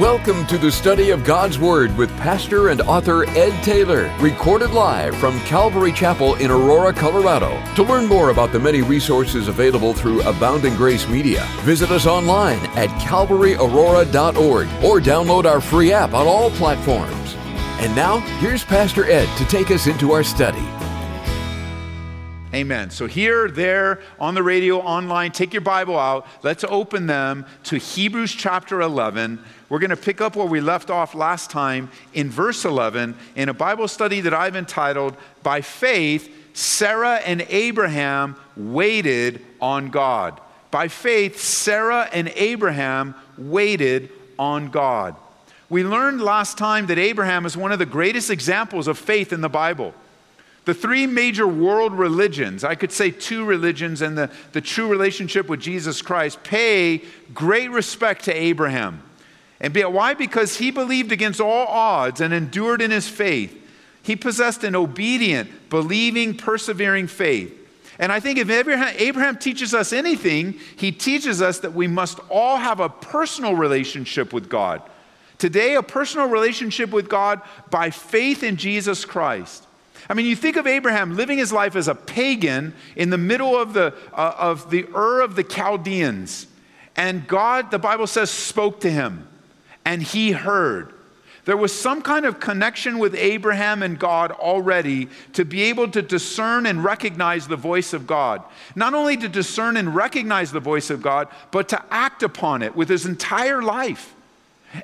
Welcome to the study of God's Word with pastor and author Ed Taylor, recorded live from Calvary Chapel in Aurora, Colorado. To learn more about the many resources available through Abounding Grace Media, visit us online at calvaryaurora.org or download our free app on all platforms. And now, here's Pastor Ed to take us into our study. Amen. So, here, there, on the radio, online, take your Bible out. Let's open them to Hebrews chapter 11. We're going to pick up where we left off last time in verse 11 in a Bible study that I've entitled, By Faith, Sarah and Abraham Waited on God. By faith, Sarah and Abraham waited on God. We learned last time that Abraham is one of the greatest examples of faith in the Bible. The three major world religions, I could say two religions and the, the true relationship with Jesus Christ, pay great respect to Abraham. And why? Because he believed against all odds and endured in his faith. He possessed an obedient, believing, persevering faith. And I think if Abraham, Abraham teaches us anything, he teaches us that we must all have a personal relationship with God. Today, a personal relationship with God by faith in Jesus Christ. I mean, you think of Abraham living his life as a pagan in the middle of the, uh, of the Ur of the Chaldeans. And God, the Bible says, spoke to him, and he heard. There was some kind of connection with Abraham and God already to be able to discern and recognize the voice of God. Not only to discern and recognize the voice of God, but to act upon it with his entire life.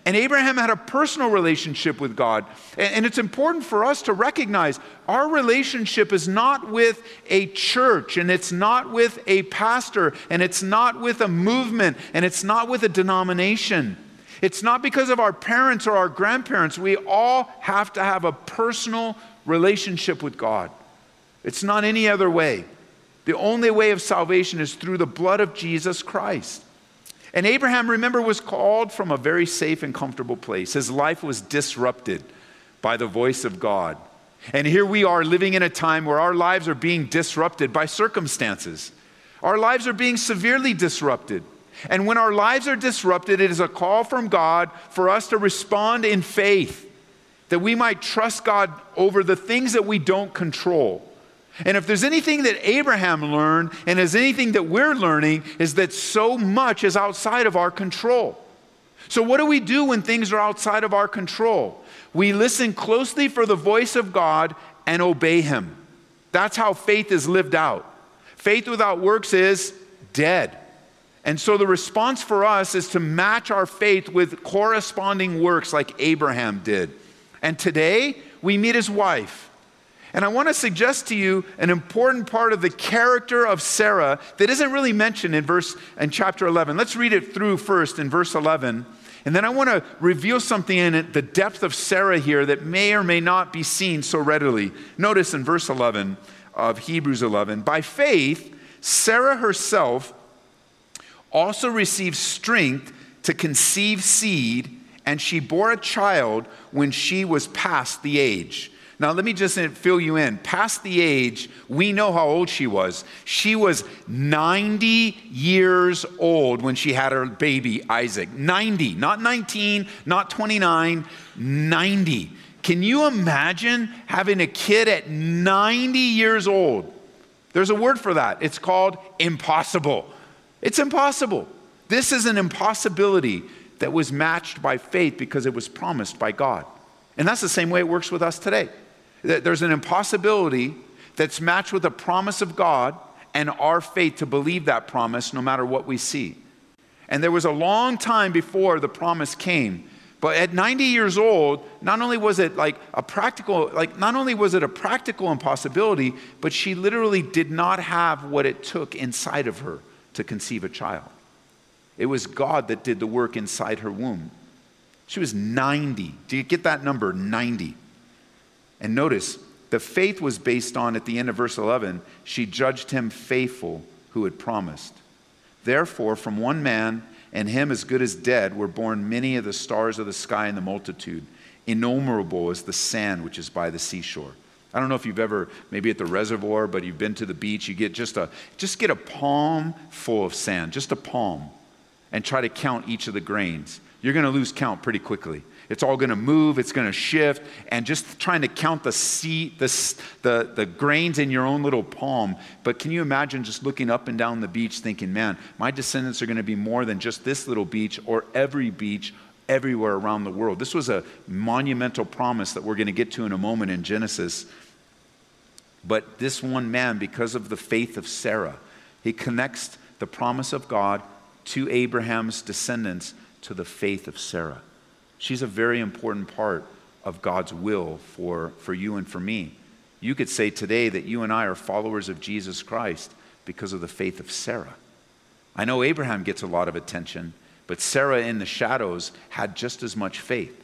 And Abraham had a personal relationship with God. And it's important for us to recognize our relationship is not with a church, and it's not with a pastor, and it's not with a movement, and it's not with a denomination. It's not because of our parents or our grandparents. We all have to have a personal relationship with God. It's not any other way. The only way of salvation is through the blood of Jesus Christ. And Abraham, remember, was called from a very safe and comfortable place. His life was disrupted by the voice of God. And here we are living in a time where our lives are being disrupted by circumstances. Our lives are being severely disrupted. And when our lives are disrupted, it is a call from God for us to respond in faith, that we might trust God over the things that we don't control. And if there's anything that Abraham learned, and is anything that we're learning, is that so much is outside of our control. So, what do we do when things are outside of our control? We listen closely for the voice of God and obey Him. That's how faith is lived out. Faith without works is dead. And so the response for us is to match our faith with corresponding works like Abraham did. And today, we meet his wife. And I want to suggest to you an important part of the character of Sarah that isn't really mentioned in verse in chapter 11. Let's read it through first in verse 11. And then I want to reveal something in it, the depth of Sarah here that may or may not be seen so readily. Notice in verse 11 of Hebrews 11, by faith, Sarah herself also received strength to conceive seed, and she bore a child when she was past the age. Now, let me just fill you in. Past the age, we know how old she was. She was 90 years old when she had her baby, Isaac. 90, not 19, not 29, 90. Can you imagine having a kid at 90 years old? There's a word for that. It's called impossible. It's impossible. This is an impossibility that was matched by faith because it was promised by God. And that's the same way it works with us today. There's an impossibility that's matched with a promise of God and our faith to believe that promise no matter what we see. And there was a long time before the promise came. But at 90 years old, not only was it like a practical, like not only was it a practical impossibility, but she literally did not have what it took inside of her to conceive a child. It was God that did the work inside her womb. She was 90. Do you get that number? 90. And notice, the faith was based on, at the end of verse 11, she judged him faithful who had promised. Therefore, from one man, and him as good as dead, were born many of the stars of the sky and the multitude, innumerable as the sand which is by the seashore. I don't know if you've ever, maybe at the reservoir, but you've been to the beach, you get just a, just get a palm full of sand, just a palm, and try to count each of the grains. you're going to lose count pretty quickly. It's all going to move, it's going to shift, and just trying to count the, seed, the, the, the grains in your own little palm. But can you imagine just looking up and down the beach thinking, man, my descendants are going to be more than just this little beach or every beach everywhere around the world? This was a monumental promise that we're going to get to in a moment in Genesis. But this one man, because of the faith of Sarah, he connects the promise of God to Abraham's descendants to the faith of Sarah. She's a very important part of God's will for, for you and for me. You could say today that you and I are followers of Jesus Christ because of the faith of Sarah. I know Abraham gets a lot of attention, but Sarah in the shadows had just as much faith.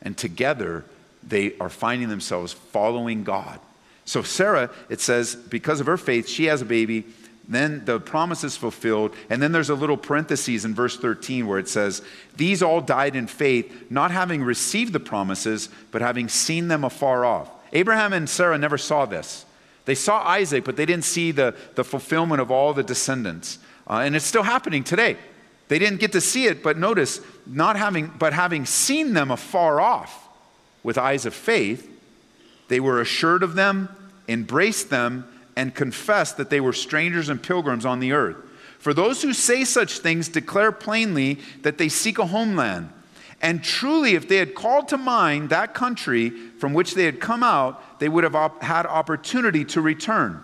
And together, they are finding themselves following God. So, Sarah, it says, because of her faith, she has a baby then the promise is fulfilled. And then there's a little parenthesis in verse 13 where it says, These all died in faith, not having received the promises, but having seen them afar off. Abraham and Sarah never saw this. They saw Isaac, but they didn't see the, the fulfillment of all the descendants. Uh, and it's still happening today. They didn't get to see it, but notice, not having, but having seen them afar off with eyes of faith, they were assured of them, embraced them, and confessed that they were strangers and pilgrims on the earth. For those who say such things declare plainly that they seek a homeland. And truly, if they had called to mind that country from which they had come out, they would have op- had opportunity to return.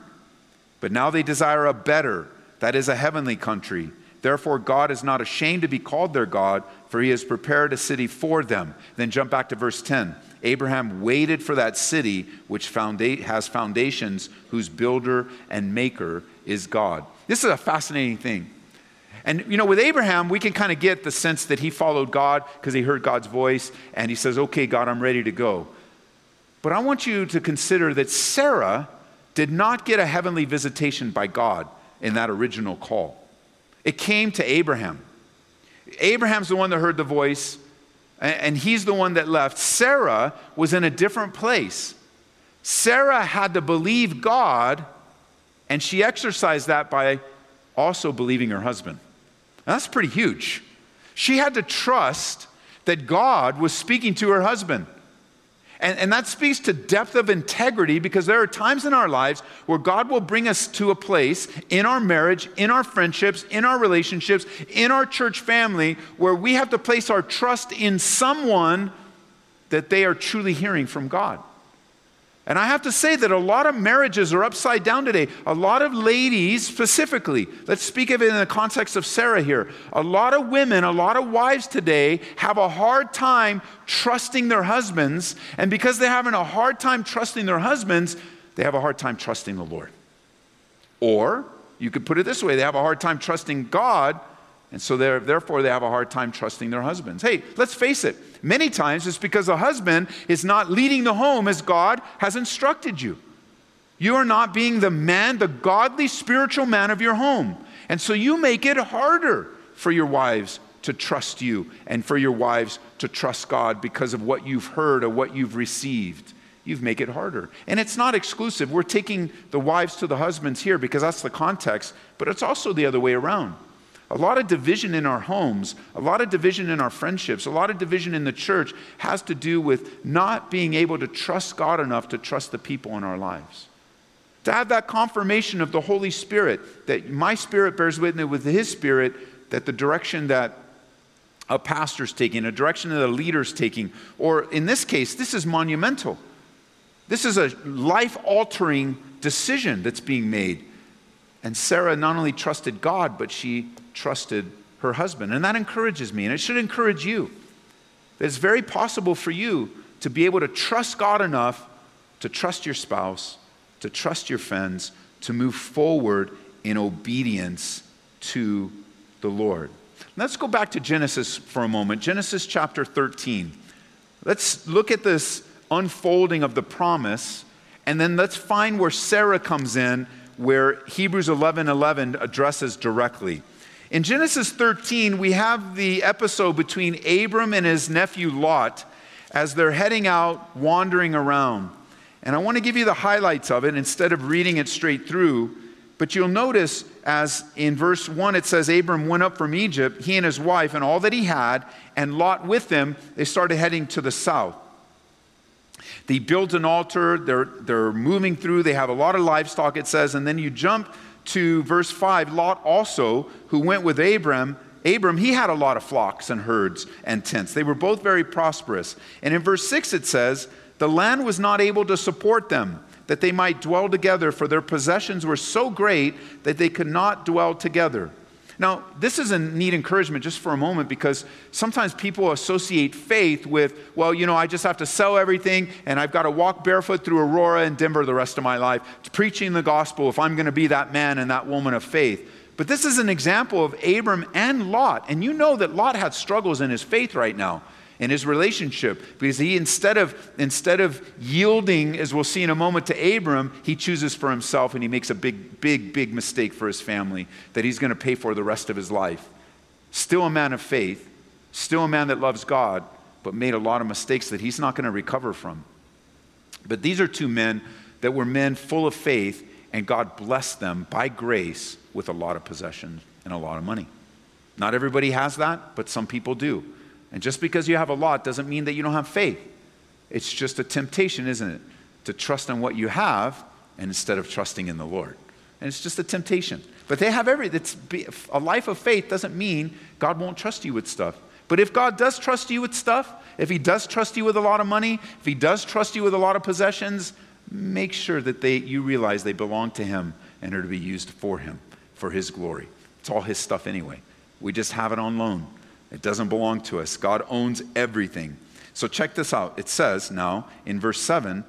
But now they desire a better, that is, a heavenly country. Therefore, God is not ashamed to be called their God, for he has prepared a city for them. Then jump back to verse 10. Abraham waited for that city which founda- has foundations, whose builder and maker is God. This is a fascinating thing. And, you know, with Abraham, we can kind of get the sense that he followed God because he heard God's voice and he says, Okay, God, I'm ready to go. But I want you to consider that Sarah did not get a heavenly visitation by God in that original call, it came to Abraham. Abraham's the one that heard the voice and he's the one that left. Sarah was in a different place. Sarah had to believe God, and she exercised that by also believing her husband. that's pretty huge. She had to trust that God was speaking to her husband. And, and that speaks to depth of integrity because there are times in our lives where God will bring us to a place in our marriage, in our friendships, in our relationships, in our church family, where we have to place our trust in someone that they are truly hearing from God. And I have to say that a lot of marriages are upside down today. A lot of ladies, specifically, let's speak of it in the context of Sarah here. A lot of women, a lot of wives today have a hard time trusting their husbands. And because they're having a hard time trusting their husbands, they have a hard time trusting the Lord. Or you could put it this way they have a hard time trusting God and so therefore, they have a hard time trusting their husbands. Hey, let's face it, many times it's because the husband is not leading the home as God has instructed you. You are not being the man, the godly spiritual man of your home. And so you make it harder for your wives to trust you and for your wives to trust God because of what you've heard or what you've received. You've make it harder. And it's not exclusive. We're taking the wives to the husbands here because that's the context, but it's also the other way around. A lot of division in our homes, a lot of division in our friendships, a lot of division in the church has to do with not being able to trust God enough to trust the people in our lives. To have that confirmation of the Holy Spirit, that my spirit bears witness with His spirit, that the direction that a pastor's taking, a direction that a leader's taking, or in this case, this is monumental. This is a life altering decision that's being made. And Sarah not only trusted God, but she trusted her husband. And that encourages me, and it should encourage you. That It's very possible for you to be able to trust God enough to trust your spouse, to trust your friends, to move forward in obedience to the Lord. Let's go back to Genesis for a moment. Genesis chapter 13. Let's look at this unfolding of the promise, and then let's find where Sarah comes in, where Hebrews 11 11 addresses directly. In Genesis 13, we have the episode between Abram and his nephew Lot as they're heading out, wandering around. And I want to give you the highlights of it instead of reading it straight through. But you'll notice as in verse 1 it says Abram went up from Egypt, he and his wife and all that he had, and Lot with them, they started heading to the south. They built an altar, they're, they're moving through, they have a lot of livestock, it says, and then you jump to verse 5 Lot also, who went with Abram, Abram, he had a lot of flocks and herds and tents. They were both very prosperous. And in verse 6 it says, The land was not able to support them, that they might dwell together, for their possessions were so great that they could not dwell together. Now, this is a neat encouragement just for a moment because sometimes people associate faith with, well, you know, I just have to sell everything and I've got to walk barefoot through Aurora and Denver the rest of my life, preaching the gospel if I'm going to be that man and that woman of faith. But this is an example of Abram and Lot. And you know that Lot had struggles in his faith right now in his relationship. Because he instead of instead of yielding as we'll see in a moment to abram he chooses for himself and he makes a big big big mistake for his family that he's going to pay for the rest of his life. Still a man of faith still a man that loves god but made a lot of mistakes that he's not going to recover from. But these are two men that were men full of faith and god blessed them by grace with a lot of possessions and a lot of money. Not everybody has that but some people do and just because you have a lot doesn't mean that you don't have faith. It's just a temptation, isn't it? To trust in what you have and instead of trusting in the Lord. And it's just a temptation. But they have every, it's, a life of faith doesn't mean God won't trust you with stuff. But if God does trust you with stuff, if He does trust you with a lot of money, if He does trust you with a lot of possessions, make sure that they, you realize they belong to Him and are to be used for Him, for His glory. It's all His stuff anyway. We just have it on loan. It doesn't belong to us. God owns everything. So check this out. It says now in verse 7,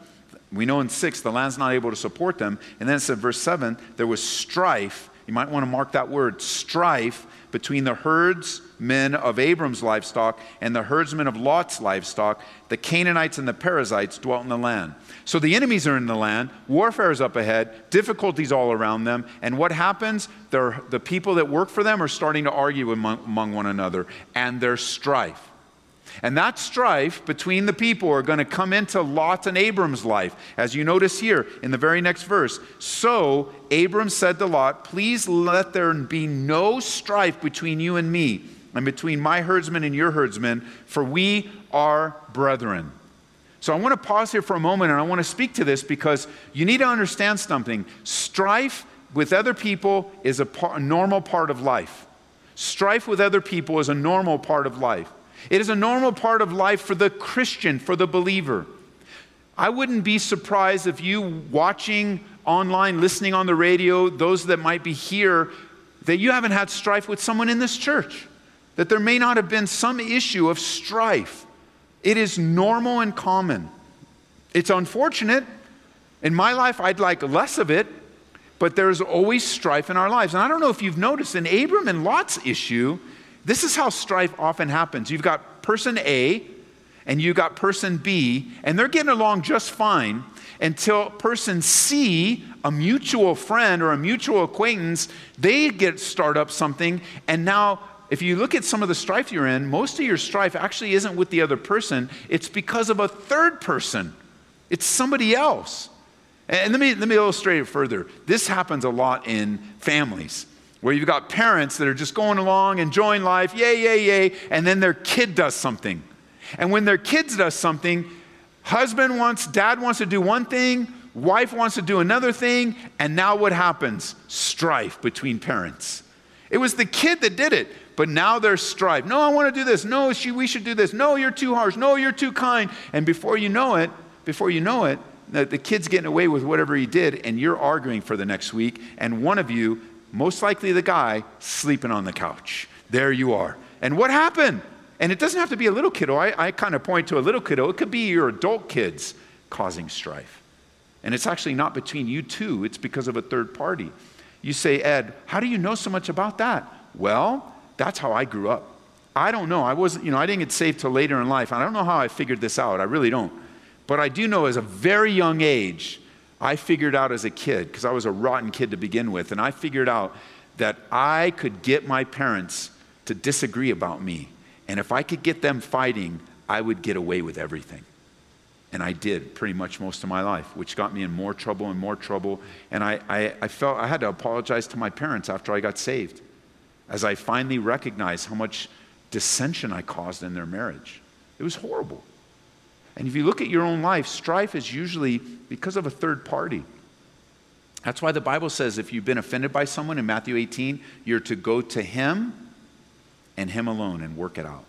we know in 6 the land's not able to support them. And then it said, verse 7, there was strife. You might want to mark that word strife between the herdsmen of Abram's livestock and the herdsmen of Lot's livestock. The Canaanites and the Perizzites dwelt in the land. So the enemies are in the land, warfare is up ahead, difficulties all around them, and what happens? They're, the people that work for them are starting to argue among, among one another, and there's strife. And that strife between the people are going to come into Lot and Abram's life, as you notice here in the very next verse. So Abram said to Lot, Please let there be no strife between you and me, and between my herdsmen and your herdsmen, for we are brethren. So I want to pause here for a moment and I want to speak to this because you need to understand something. Strife with other people is a, par- a normal part of life. Strife with other people is a normal part of life. It is a normal part of life for the Christian, for the believer. I wouldn't be surprised if you watching online, listening on the radio, those that might be here, that you haven't had strife with someone in this church, that there may not have been some issue of strife. It is normal and common. It's unfortunate. In my life, I'd like less of it, but there's always strife in our lives. And I don't know if you've noticed in Abram and Lot's issue, this is how strife often happens. You've got person A and you've got person B, and they're getting along just fine until person C, a mutual friend or a mutual acquaintance, they get start up something, and now if you look at some of the strife you're in, most of your strife actually isn't with the other person, it's because of a third person. It's somebody else. And let me, let me illustrate it further. This happens a lot in families where you've got parents that are just going along, enjoying life, yay, yay, yay, and then their kid does something. And when their kids does something, husband wants, dad wants to do one thing, wife wants to do another thing, and now what happens? Strife between parents. It was the kid that did it. But now there's strife. No, I want to do this. No, she, we should do this. No, you're too harsh. No, you're too kind. And before you know it, before you know it, the, the kid's getting away with whatever he did, and you're arguing for the next week. And one of you, most likely the guy, sleeping on the couch. There you are. And what happened? And it doesn't have to be a little kiddo. I, I kind of point to a little kiddo. It could be your adult kids causing strife. And it's actually not between you two, it's because of a third party. You say, Ed, how do you know so much about that? Well, that's how I grew up. I don't know. I wasn't, you know, I didn't get saved till later in life. I don't know how I figured this out. I really don't. But I do know as a very young age, I figured out as a kid, because I was a rotten kid to begin with, and I figured out that I could get my parents to disagree about me. And if I could get them fighting, I would get away with everything. And I did pretty much most of my life, which got me in more trouble and more trouble. And I, I, I felt I had to apologize to my parents after I got saved, as I finally recognized how much dissension I caused in their marriage. It was horrible. And if you look at your own life, strife is usually because of a third party. That's why the Bible says if you've been offended by someone in Matthew 18, you're to go to him and him alone and work it out.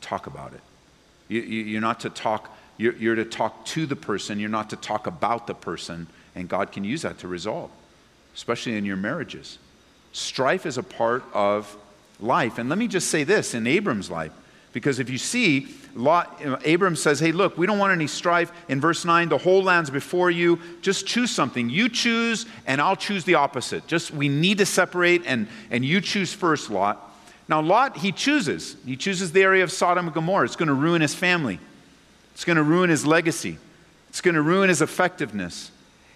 Talk about it. You, are not to talk, you're, you're to talk to the person, you're not to talk about the person, and God can use that to resolve, especially in your marriages. Strife is a part of life. And let me just say this in Abram's life, because if you see, Lot, uh, Abram says, Hey, look, we don't want any strife. In verse 9, the whole land's before you. Just choose something. You choose, and I'll choose the opposite. Just we need to separate, and, and you choose first, Lot. Now, Lot, he chooses. He chooses the area of Sodom and Gomorrah. It's going to ruin his family, it's going to ruin his legacy, it's going to ruin his effectiveness.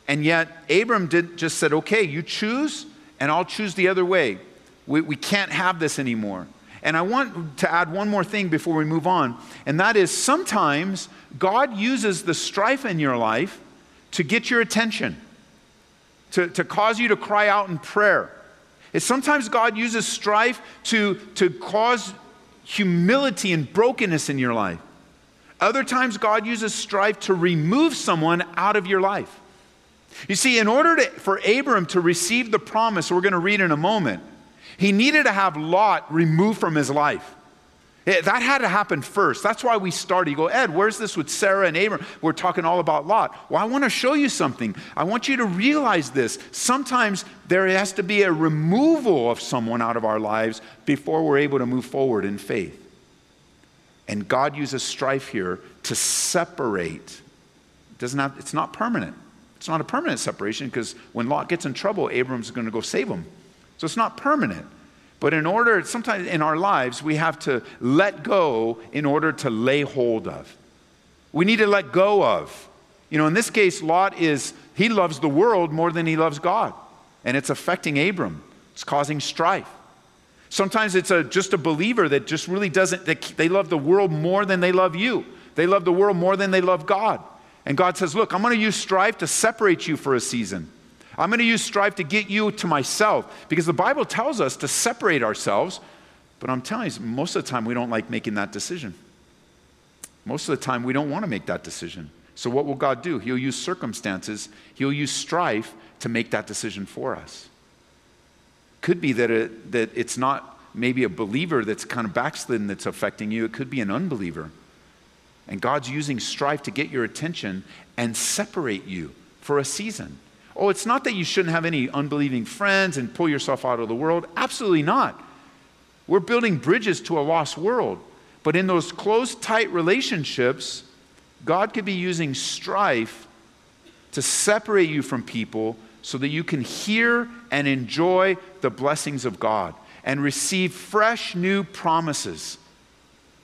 And yet, Abram did, just said, Okay, you choose, and I'll choose the other way. We, we can't have this anymore. And I want to add one more thing before we move on, and that is sometimes God uses the strife in your life to get your attention, to, to cause you to cry out in prayer. It's sometimes God uses strife to, to cause humility and brokenness in your life. Other times, God uses strife to remove someone out of your life. You see, in order to, for Abram to receive the promise we're going to read in a moment, he needed to have Lot removed from his life. It, that had to happen first. That's why we started. You go, Ed, where's this with Sarah and Abram? We're talking all about Lot. Well, I want to show you something. I want you to realize this. Sometimes there has to be a removal of someone out of our lives before we're able to move forward in faith. And God uses strife here to separate. It doesn't have, it's not permanent. It's not a permanent separation because when Lot gets in trouble, Abram's going to go save him. So it's not permanent. But in order, sometimes in our lives, we have to let go in order to lay hold of. We need to let go of. You know, in this case, Lot is, he loves the world more than he loves God. And it's affecting Abram, it's causing strife. Sometimes it's a, just a believer that just really doesn't, they, they love the world more than they love you. They love the world more than they love God. And God says, Look, I'm going to use strife to separate you for a season. I'm going to use strife to get you to myself because the Bible tells us to separate ourselves. But I'm telling you, most of the time we don't like making that decision. Most of the time we don't want to make that decision. So, what will God do? He'll use circumstances, He'll use strife to make that decision for us. Could be that, it, that it's not maybe a believer that's kind of backslidden that's affecting you, it could be an unbeliever. And God's using strife to get your attention and separate you for a season. Oh, it's not that you shouldn't have any unbelieving friends and pull yourself out of the world. Absolutely not. We're building bridges to a lost world. But in those close, tight relationships, God could be using strife to separate you from people so that you can hear and enjoy the blessings of God and receive fresh new promises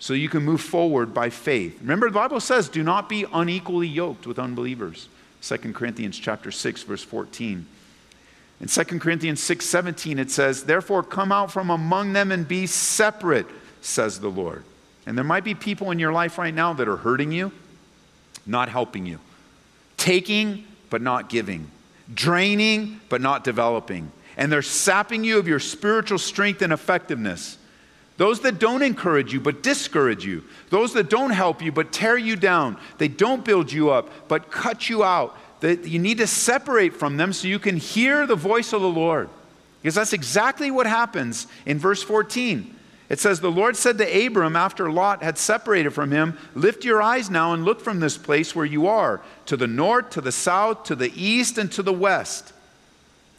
so you can move forward by faith. Remember, the Bible says, do not be unequally yoked with unbelievers. 2 Corinthians chapter 6 verse 14. In 2 Corinthians 6 17 it says, "Therefore come out from among them and be separate," says the Lord. And there might be people in your life right now that are hurting you, not helping you. Taking but not giving. Draining but not developing. And they're sapping you of your spiritual strength and effectiveness. Those that don't encourage you but discourage you. Those that don't help you but tear you down. They don't build you up but cut you out. That you need to separate from them so you can hear the voice of the Lord. Because that's exactly what happens in verse 14. It says, The Lord said to Abram after Lot had separated from him, Lift your eyes now and look from this place where you are, to the north, to the south, to the east, and to the west.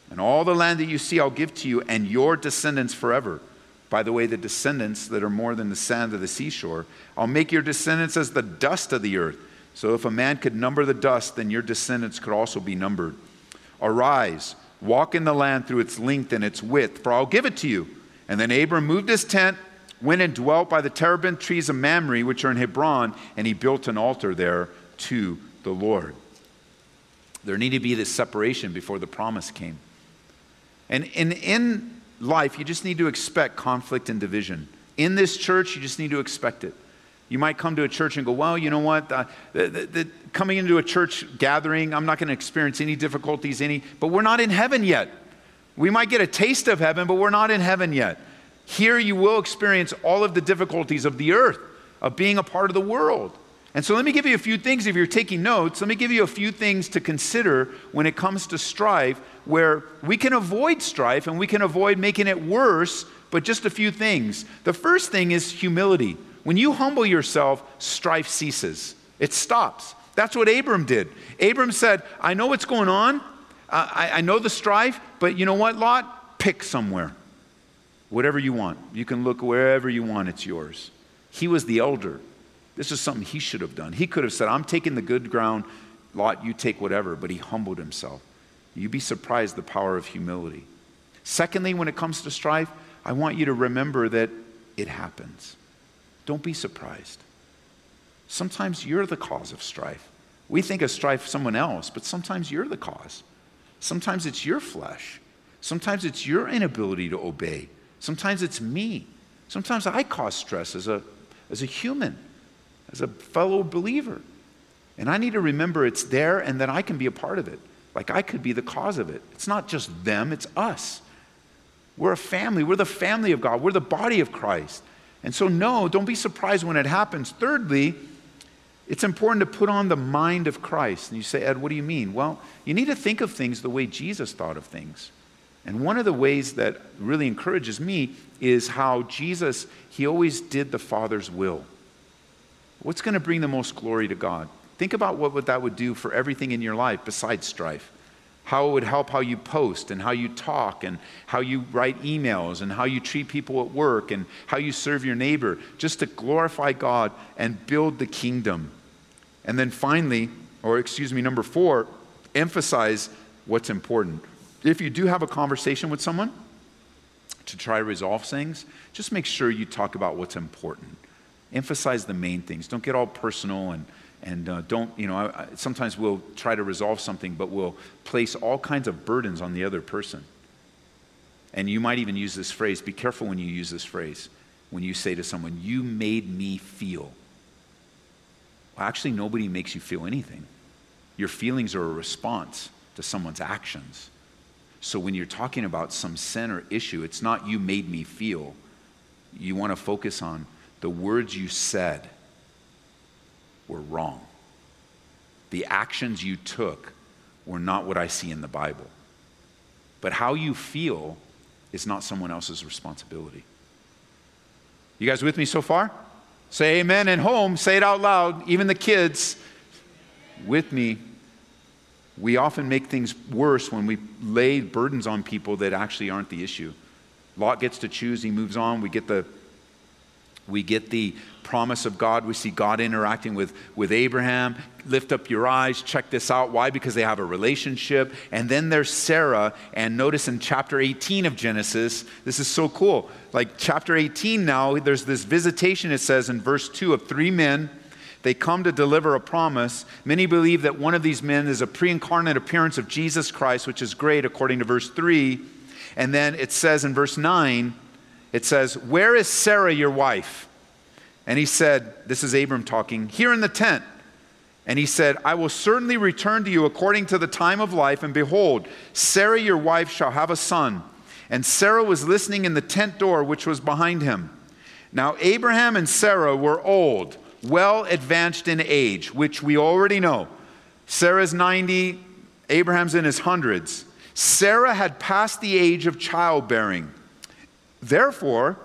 And all the land that you see I'll give to you and your descendants forever. By the way, the descendants that are more than the sand of the seashore, I'll make your descendants as the dust of the earth. So if a man could number the dust, then your descendants could also be numbered. Arise, walk in the land through its length and its width, for I'll give it to you. And then Abram moved his tent, went and dwelt by the terebinth trees of Mamre, which are in Hebron, and he built an altar there to the Lord. There needed to be this separation before the promise came. And in, in life, you just need to expect conflict and division. In this church, you just need to expect it. You might come to a church and go, well, you know what? Uh, the, the, the, coming into a church gathering, I'm not going to experience any difficulties, any, but we're not in heaven yet. We might get a taste of heaven, but we're not in heaven yet. Here you will experience all of the difficulties of the earth, of being a part of the world. And so let me give you a few things, if you're taking notes, let me give you a few things to consider when it comes to strife, where we can avoid strife and we can avoid making it worse, but just a few things. The first thing is humility. When you humble yourself, strife ceases, it stops. That's what Abram did. Abram said, I know what's going on, I, I know the strife, but you know what, Lot? Pick somewhere. Whatever you want. You can look wherever you want, it's yours. He was the elder. This is something he should have done. He could have said, I'm taking the good ground, Lot, you take whatever, but he humbled himself. You'd be surprised the power of humility. Secondly, when it comes to strife, I want you to remember that it happens. Don't be surprised. Sometimes you're the cause of strife. We think of strife someone else, but sometimes you're the cause. Sometimes it's your flesh. Sometimes it's your inability to obey. Sometimes it's me. Sometimes I cause stress as a, as a human as a fellow believer. And I need to remember it's there and that I can be a part of it. Like I could be the cause of it. It's not just them, it's us. We're a family. We're the family of God. We're the body of Christ. And so, no, don't be surprised when it happens. Thirdly, it's important to put on the mind of Christ. And you say, Ed, what do you mean? Well, you need to think of things the way Jesus thought of things. And one of the ways that really encourages me is how Jesus, he always did the Father's will. What's going to bring the most glory to God? Think about what that would do for everything in your life besides strife. How it would help how you post and how you talk and how you write emails and how you treat people at work and how you serve your neighbor, just to glorify God and build the kingdom. And then finally, or excuse me, number four, emphasize what's important. If you do have a conversation with someone to try to resolve things, just make sure you talk about what's important emphasize the main things. Don't get all personal and, and uh, don't, you know, I, I, sometimes we'll try to resolve something, but we'll place all kinds of burdens on the other person. And you might even use this phrase be careful when you use this phrase. When you say to someone, You made me feel. Well, actually, nobody makes you feel anything. Your feelings are a response to someone's actions. So when you're talking about some sin or issue, it's not you made me feel. You want to focus on the words you said were wrong. The actions you took were not what I see in the Bible. But how you feel is not someone else's responsibility. You guys with me so far? Say amen and home. Say it out loud. Even the kids with me. We often make things worse when we lay burdens on people that actually aren't the issue. Lot gets to choose, he moves on. We get the we get the promise of God. We see God interacting with, with Abraham. Lift up your eyes, check this out. Why? Because they have a relationship. And then there's Sarah. And notice in chapter 18 of Genesis, this is so cool. Like chapter 18 now, there's this visitation, it says in verse 2 of three men. They come to deliver a promise. Many believe that one of these men is a pre incarnate appearance of Jesus Christ, which is great according to verse 3. And then it says in verse 9, it says, Where is Sarah, your wife? And he said, This is Abram talking, here in the tent. And he said, I will certainly return to you according to the time of life. And behold, Sarah, your wife, shall have a son. And Sarah was listening in the tent door which was behind him. Now, Abraham and Sarah were old, well advanced in age, which we already know. Sarah's 90, Abraham's in his hundreds. Sarah had passed the age of childbearing. Therefore,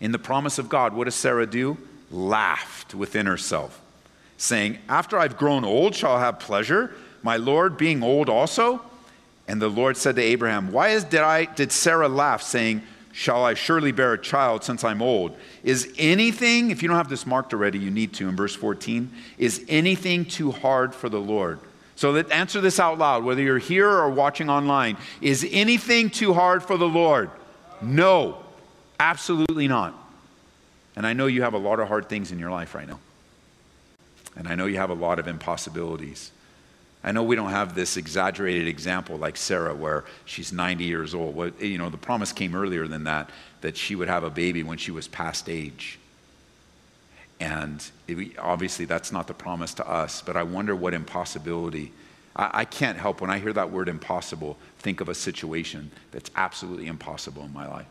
in the promise of God, what does Sarah do? Laughed within herself, saying, After I've grown old, shall I have pleasure, my Lord being old also? And the Lord said to Abraham, Why is, did, I, did Sarah laugh, saying, Shall I surely bear a child since I'm old? Is anything, if you don't have this marked already, you need to in verse 14, is anything too hard for the Lord? So let answer this out loud, whether you're here or watching online. Is anything too hard for the Lord? No, absolutely not. And I know you have a lot of hard things in your life right now. And I know you have a lot of impossibilities. I know we don't have this exaggerated example like Sarah, where she's 90 years old. Well, you know, the promise came earlier than that, that she would have a baby when she was past age. And it, obviously, that's not the promise to us, but I wonder what impossibility. I, I can't help when I hear that word impossible, think of a situation that's absolutely impossible in my life.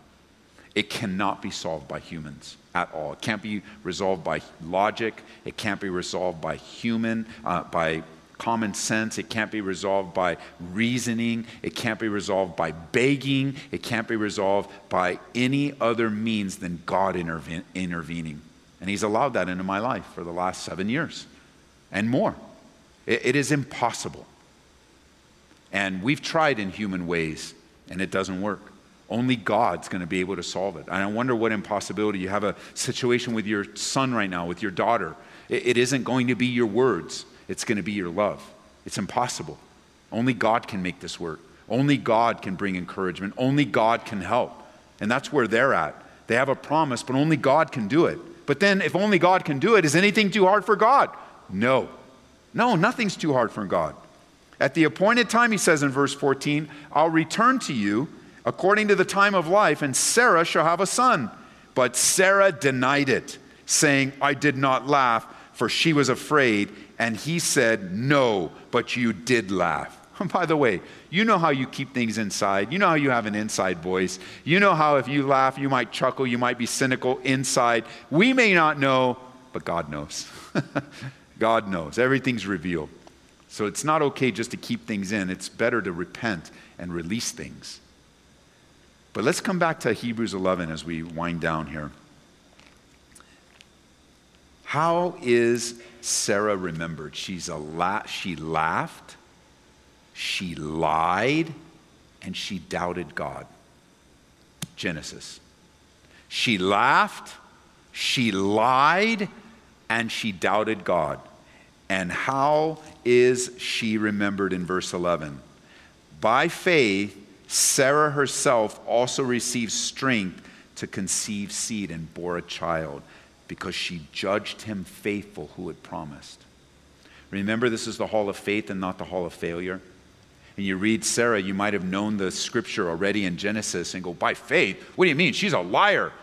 It cannot be solved by humans at all. It can't be resolved by logic. It can't be resolved by human, uh, by common sense. It can't be resolved by reasoning. It can't be resolved by begging. It can't be resolved by any other means than God interve- intervening. And He's allowed that into my life for the last seven years and more. it, it is impossible. And we've tried in human ways, and it doesn't work. Only God's going to be able to solve it. And I wonder what impossibility you have a situation with your son right now, with your daughter. It, it isn't going to be your words, it's going to be your love. It's impossible. Only God can make this work. Only God can bring encouragement. Only God can help. And that's where they're at. They have a promise, but only God can do it. But then, if only God can do it, is anything too hard for God? No. No, nothing's too hard for God. At the appointed time, he says in verse 14, I'll return to you according to the time of life, and Sarah shall have a son. But Sarah denied it, saying, I did not laugh, for she was afraid. And he said, No, but you did laugh. By the way, you know how you keep things inside. You know how you have an inside voice. You know how if you laugh, you might chuckle, you might be cynical inside. We may not know, but God knows. God knows. Everything's revealed. So it's not okay just to keep things in, it's better to repent and release things. But let's come back to Hebrews 11 as we wind down here. How is Sarah remembered? She's a la- she laughed, she lied, and she doubted God. Genesis. She laughed, she lied, and she doubted God. And how is she remembered in verse 11? By faith, Sarah herself also received strength to conceive seed and bore a child because she judged him faithful who had promised. Remember, this is the hall of faith and not the hall of failure. And you read Sarah, you might have known the scripture already in Genesis and go, by faith? What do you mean? She's a liar.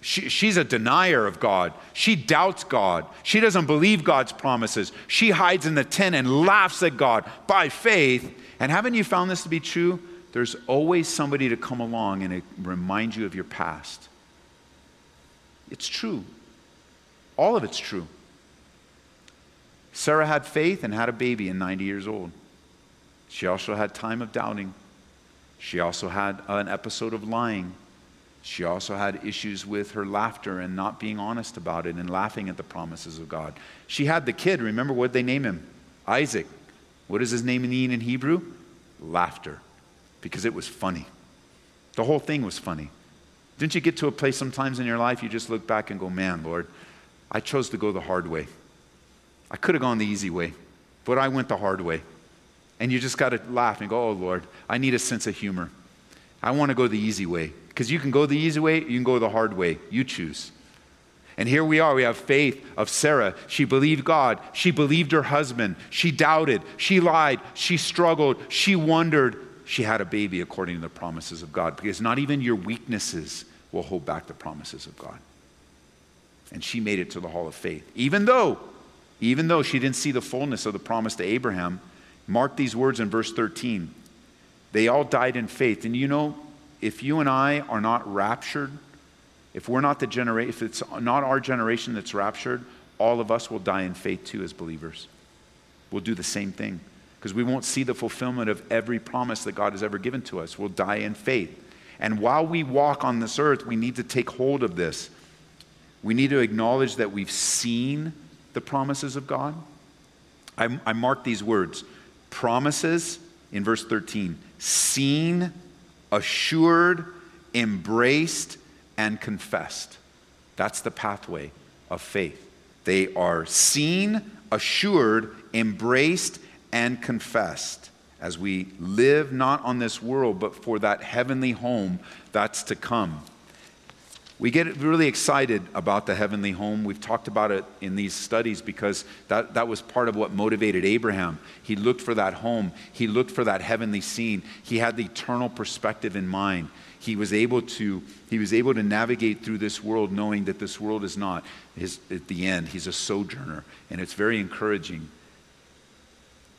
She, she's a denier of God. She doubts God. She doesn't believe God's promises. She hides in the tent and laughs at God by faith. And haven't you found this to be true? There's always somebody to come along and remind you of your past. It's true. All of it's true. Sarah had faith and had a baby in 90 years old. She also had time of doubting. She also had an episode of lying. She also had issues with her laughter and not being honest about it and laughing at the promises of God. She had the kid, remember what they name him? Isaac. What does his name mean in Hebrew? Laughter. Because it was funny. The whole thing was funny. Didn't you get to a place sometimes in your life you just look back and go, man, Lord, I chose to go the hard way. I could have gone the easy way, but I went the hard way. And you just got to laugh and go, oh, Lord, I need a sense of humor. I want to go the easy way. Because you can go the easy way, you can go the hard way. You choose. And here we are. We have faith of Sarah. She believed God. She believed her husband. She doubted. She lied. She struggled. She wondered. She had a baby according to the promises of God. Because not even your weaknesses will hold back the promises of God. And she made it to the hall of faith. Even though, even though she didn't see the fullness of the promise to Abraham, mark these words in verse 13. They all died in faith. And you know, if you and I are not raptured, if we're not the generation, if it's not our generation that's raptured, all of us will die in faith too as believers. We'll do the same thing because we won't see the fulfillment of every promise that God has ever given to us. We'll die in faith. And while we walk on this earth, we need to take hold of this. We need to acknowledge that we've seen the promises of God. I, I mark these words promises in verse 13, seen assured, embraced, and confessed. That's the pathway of faith. They are seen, assured, embraced, and confessed as we live not on this world, but for that heavenly home that's to come. We get really excited about the heavenly home. We've talked about it in these studies because that, that was part of what motivated Abraham. He looked for that home, he looked for that heavenly scene. He had the eternal perspective in mind. He was able to, he was able to navigate through this world knowing that this world is not his, at the end. He's a sojourner, and it's very encouraging.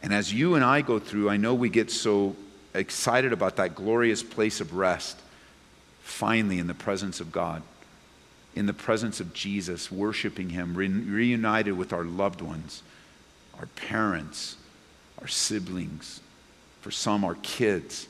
And as you and I go through, I know we get so excited about that glorious place of rest, finally in the presence of God in the presence of Jesus, worshiping Him, re- reunited with our loved ones, our parents, our siblings, for some, our kids,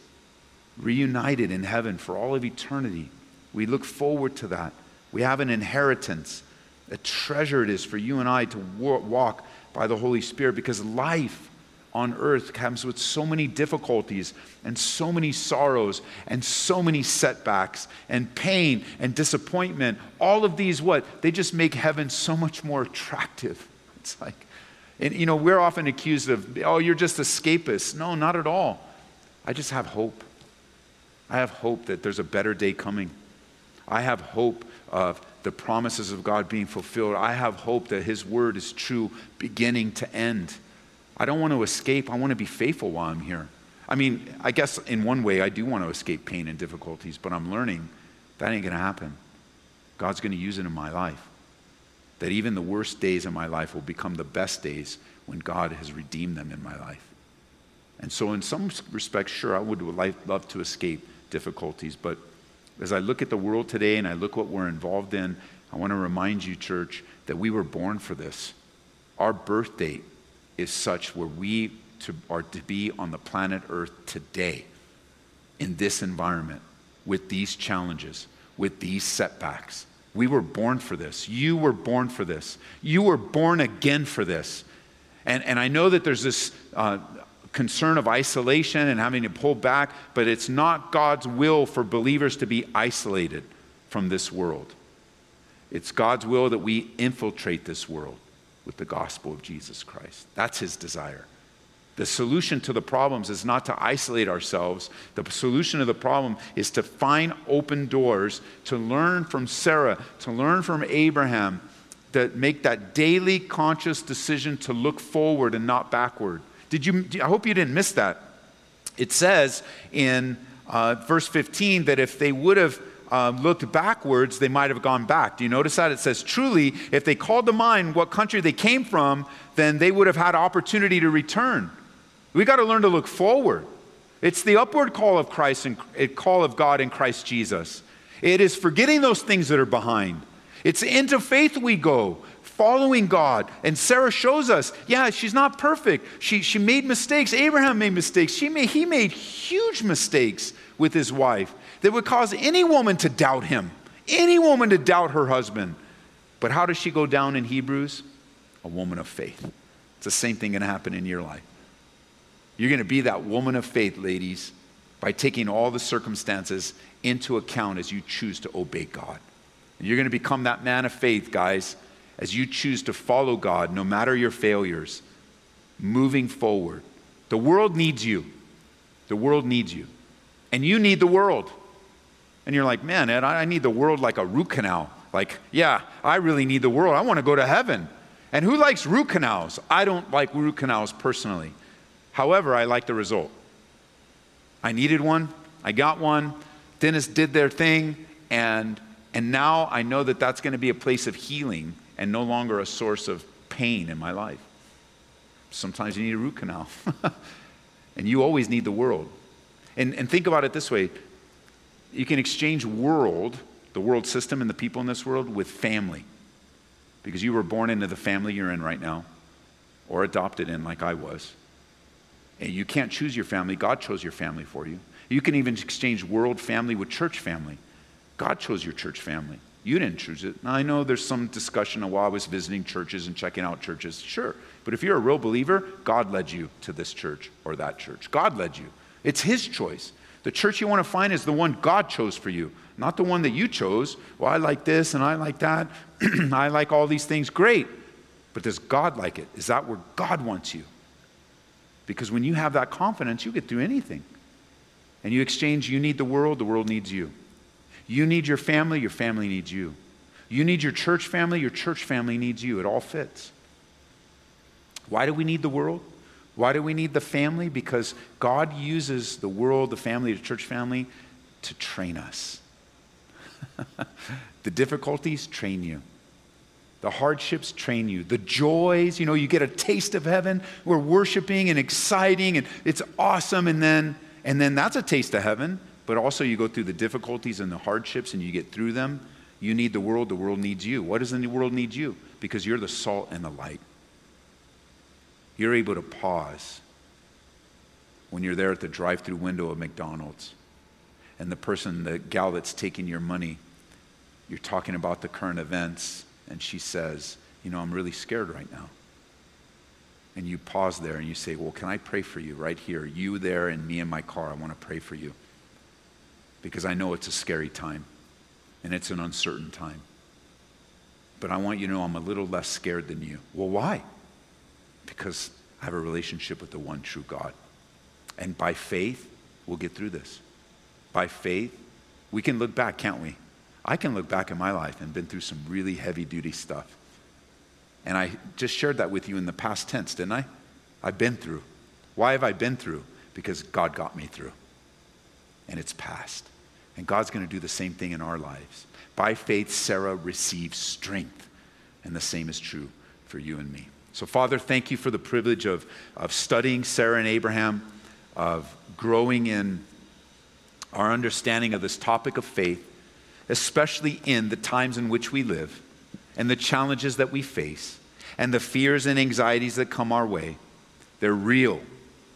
reunited in heaven for all of eternity. We look forward to that. We have an inheritance, a treasure it is for you and I to walk by the Holy Spirit because life on earth comes with so many difficulties and so many sorrows and so many setbacks and pain and disappointment. All of these, what? They just make heaven so much more attractive. It's like, and you know, we're often accused of, oh, you're just escapists. No, not at all. I just have hope. I have hope that there's a better day coming. I have hope of the promises of God being fulfilled. I have hope that His word is true beginning to end. I don't want to escape. I want to be faithful while I'm here. I mean, I guess in one way I do want to escape pain and difficulties, but I'm learning that ain't going to happen. God's going to use it in my life. That even the worst days of my life will become the best days when God has redeemed them in my life. And so, in some respects, sure, I would love to escape difficulties, but as I look at the world today and I look what we're involved in, I want to remind you, church, that we were born for this. Our birth date is such where we to, are to be on the planet Earth today in this environment with these challenges, with these setbacks. We were born for this. You were born for this. You were born again for this. And, and I know that there's this uh, concern of isolation and having to pull back, but it's not God's will for believers to be isolated from this world. It's God's will that we infiltrate this world with the gospel of Jesus Christ. That's his desire. The solution to the problems is not to isolate ourselves. The solution to the problem is to find open doors, to learn from Sarah, to learn from Abraham, that make that daily conscious decision to look forward and not backward. Did you, I hope you didn't miss that. It says in uh, verse 15 that if they would have um, looked backwards, they might have gone back. Do you notice that? It says, truly, if they called to mind what country they came from, then they would have had opportunity to return. We got to learn to look forward. It's the upward call of Christ and call of God in Christ Jesus. It is forgetting those things that are behind. It's into faith we go, following God. And Sarah shows us, yeah, she's not perfect. She, she made mistakes. Abraham made mistakes. She made, he made huge mistakes with his wife that would cause any woman to doubt him, any woman to doubt her husband. But how does she go down in Hebrews? A woman of faith. It's the same thing going to happen in your life. You're going to be that woman of faith, ladies, by taking all the circumstances into account as you choose to obey God. And you're going to become that man of faith, guys, as you choose to follow God no matter your failures, moving forward. The world needs you. The world needs you. And you need the world. And you're like, man, Ed, I need the world like a root canal. Like, yeah, I really need the world. I want to go to heaven. And who likes root canals? I don't like root canals personally. However, I like the result. I needed one, I got one. Dentists did their thing, and, and now I know that that's going to be a place of healing and no longer a source of pain in my life. Sometimes you need a root canal, and you always need the world. And, and think about it this way you can exchange world, the world system and the people in this world, with family. Because you were born into the family you're in right now, or adopted in, like I was. And you can't choose your family, God chose your family for you. You can even exchange world family with church family. God chose your church family. You didn't choose it. Now, I know there's some discussion while I was visiting churches and checking out churches. Sure. But if you're a real believer, God led you to this church or that church. God led you. It's His choice. The church you want to find is the one God chose for you, not the one that you chose. Well, I like this and I like that. I like all these things. Great. But does God like it? Is that where God wants you? Because when you have that confidence, you get through anything. And you exchange, you need the world, the world needs you. You need your family, your family needs you. You need your church family, your church family needs you. It all fits. Why do we need the world? Why do we need the family? Because God uses the world, the family, the church family to train us. the difficulties train you. The hardships train you. The joys, you know, you get a taste of heaven. We're worshiping and exciting and it's awesome. And then, and then that's a taste of heaven. But also you go through the difficulties and the hardships and you get through them. You need the world, the world needs you. What does the world need you? Because you're the salt and the light. You're able to pause when you're there at the drive through window of McDonald's and the person, the gal that's taking your money, you're talking about the current events, and she says, You know, I'm really scared right now. And you pause there and you say, Well, can I pray for you right here? You there and me in my car, I want to pray for you. Because I know it's a scary time and it's an uncertain time. But I want you to know I'm a little less scared than you. Well, why? Because I have a relationship with the one true God. And by faith, we'll get through this. By faith, we can look back, can't we? I can look back in my life and been through some really heavy duty stuff. And I just shared that with you in the past tense, didn't I? I've been through. Why have I been through? Because God got me through. And it's past. And God's going to do the same thing in our lives. By faith, Sarah received strength. And the same is true for you and me. So, Father, thank you for the privilege of, of studying Sarah and Abraham, of growing in our understanding of this topic of faith, especially in the times in which we live and the challenges that we face and the fears and anxieties that come our way. They're real,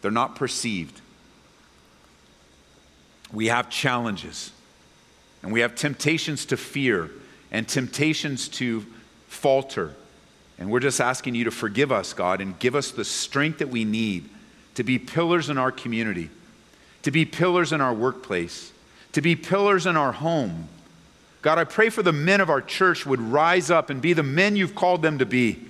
they're not perceived. We have challenges and we have temptations to fear and temptations to falter and we're just asking you to forgive us, God, and give us the strength that we need to be pillars in our community, to be pillars in our workplace, to be pillars in our home. God, I pray for the men of our church would rise up and be the men you've called them to be.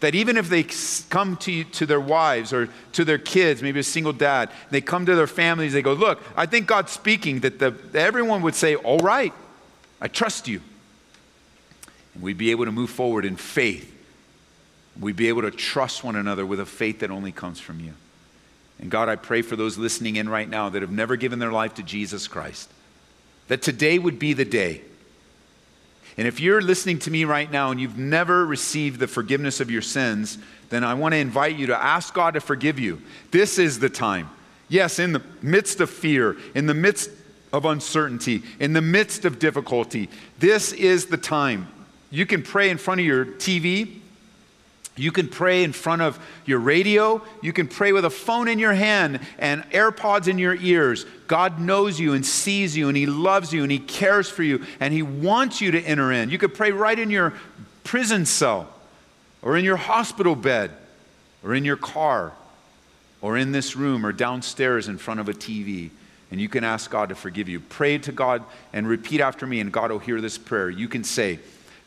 That even if they come to, you, to their wives or to their kids, maybe a single dad, they come to their families, they go, Look, I think God's speaking, that, the, that everyone would say, All right, I trust you. And we'd be able to move forward in faith We'd be able to trust one another with a faith that only comes from you. And God, I pray for those listening in right now that have never given their life to Jesus Christ, that today would be the day. And if you're listening to me right now and you've never received the forgiveness of your sins, then I want to invite you to ask God to forgive you. This is the time. Yes, in the midst of fear, in the midst of uncertainty, in the midst of difficulty, this is the time. You can pray in front of your TV. You can pray in front of your radio. You can pray with a phone in your hand and AirPods in your ears. God knows you and sees you and He loves you and He cares for you and He wants you to enter in. You could pray right in your prison cell or in your hospital bed or in your car or in this room or downstairs in front of a TV. And you can ask God to forgive you. Pray to God and repeat after me, and God will hear this prayer. You can say,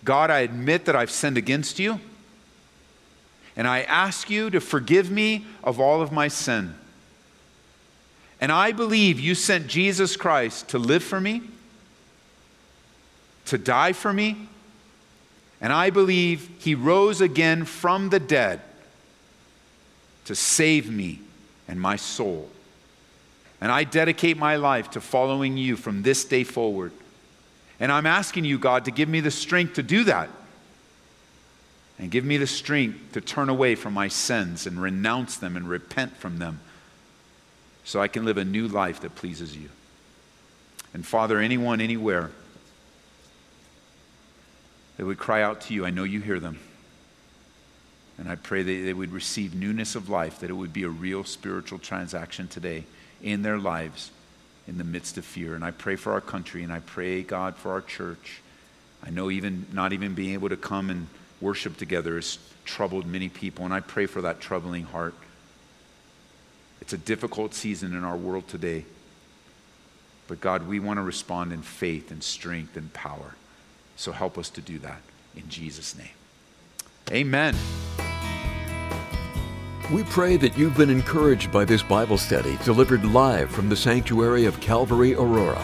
God, I admit that I've sinned against you and I ask you to forgive me of all of my sin. And I believe you sent Jesus Christ to live for me, to die for me, and I believe he rose again from the dead to save me and my soul. And I dedicate my life to following you from this day forward. And I'm asking you, God, to give me the strength to do that and give me the strength to turn away from my sins and renounce them and repent from them so I can live a new life that pleases you. And Father, anyone, anywhere that would cry out to you, I know you hear them. And I pray that they would receive newness of life, that it would be a real spiritual transaction today in their lives in the midst of fear. And I pray for our country, and I pray, God, for our church. I know even not even being able to come and worship together has troubled many people, and I pray for that troubling heart. It's a difficult season in our world today. But God, we want to respond in faith and strength and power. So help us to do that in Jesus' name. Amen. We pray that you've been encouraged by this Bible study delivered live from the sanctuary of Calvary Aurora.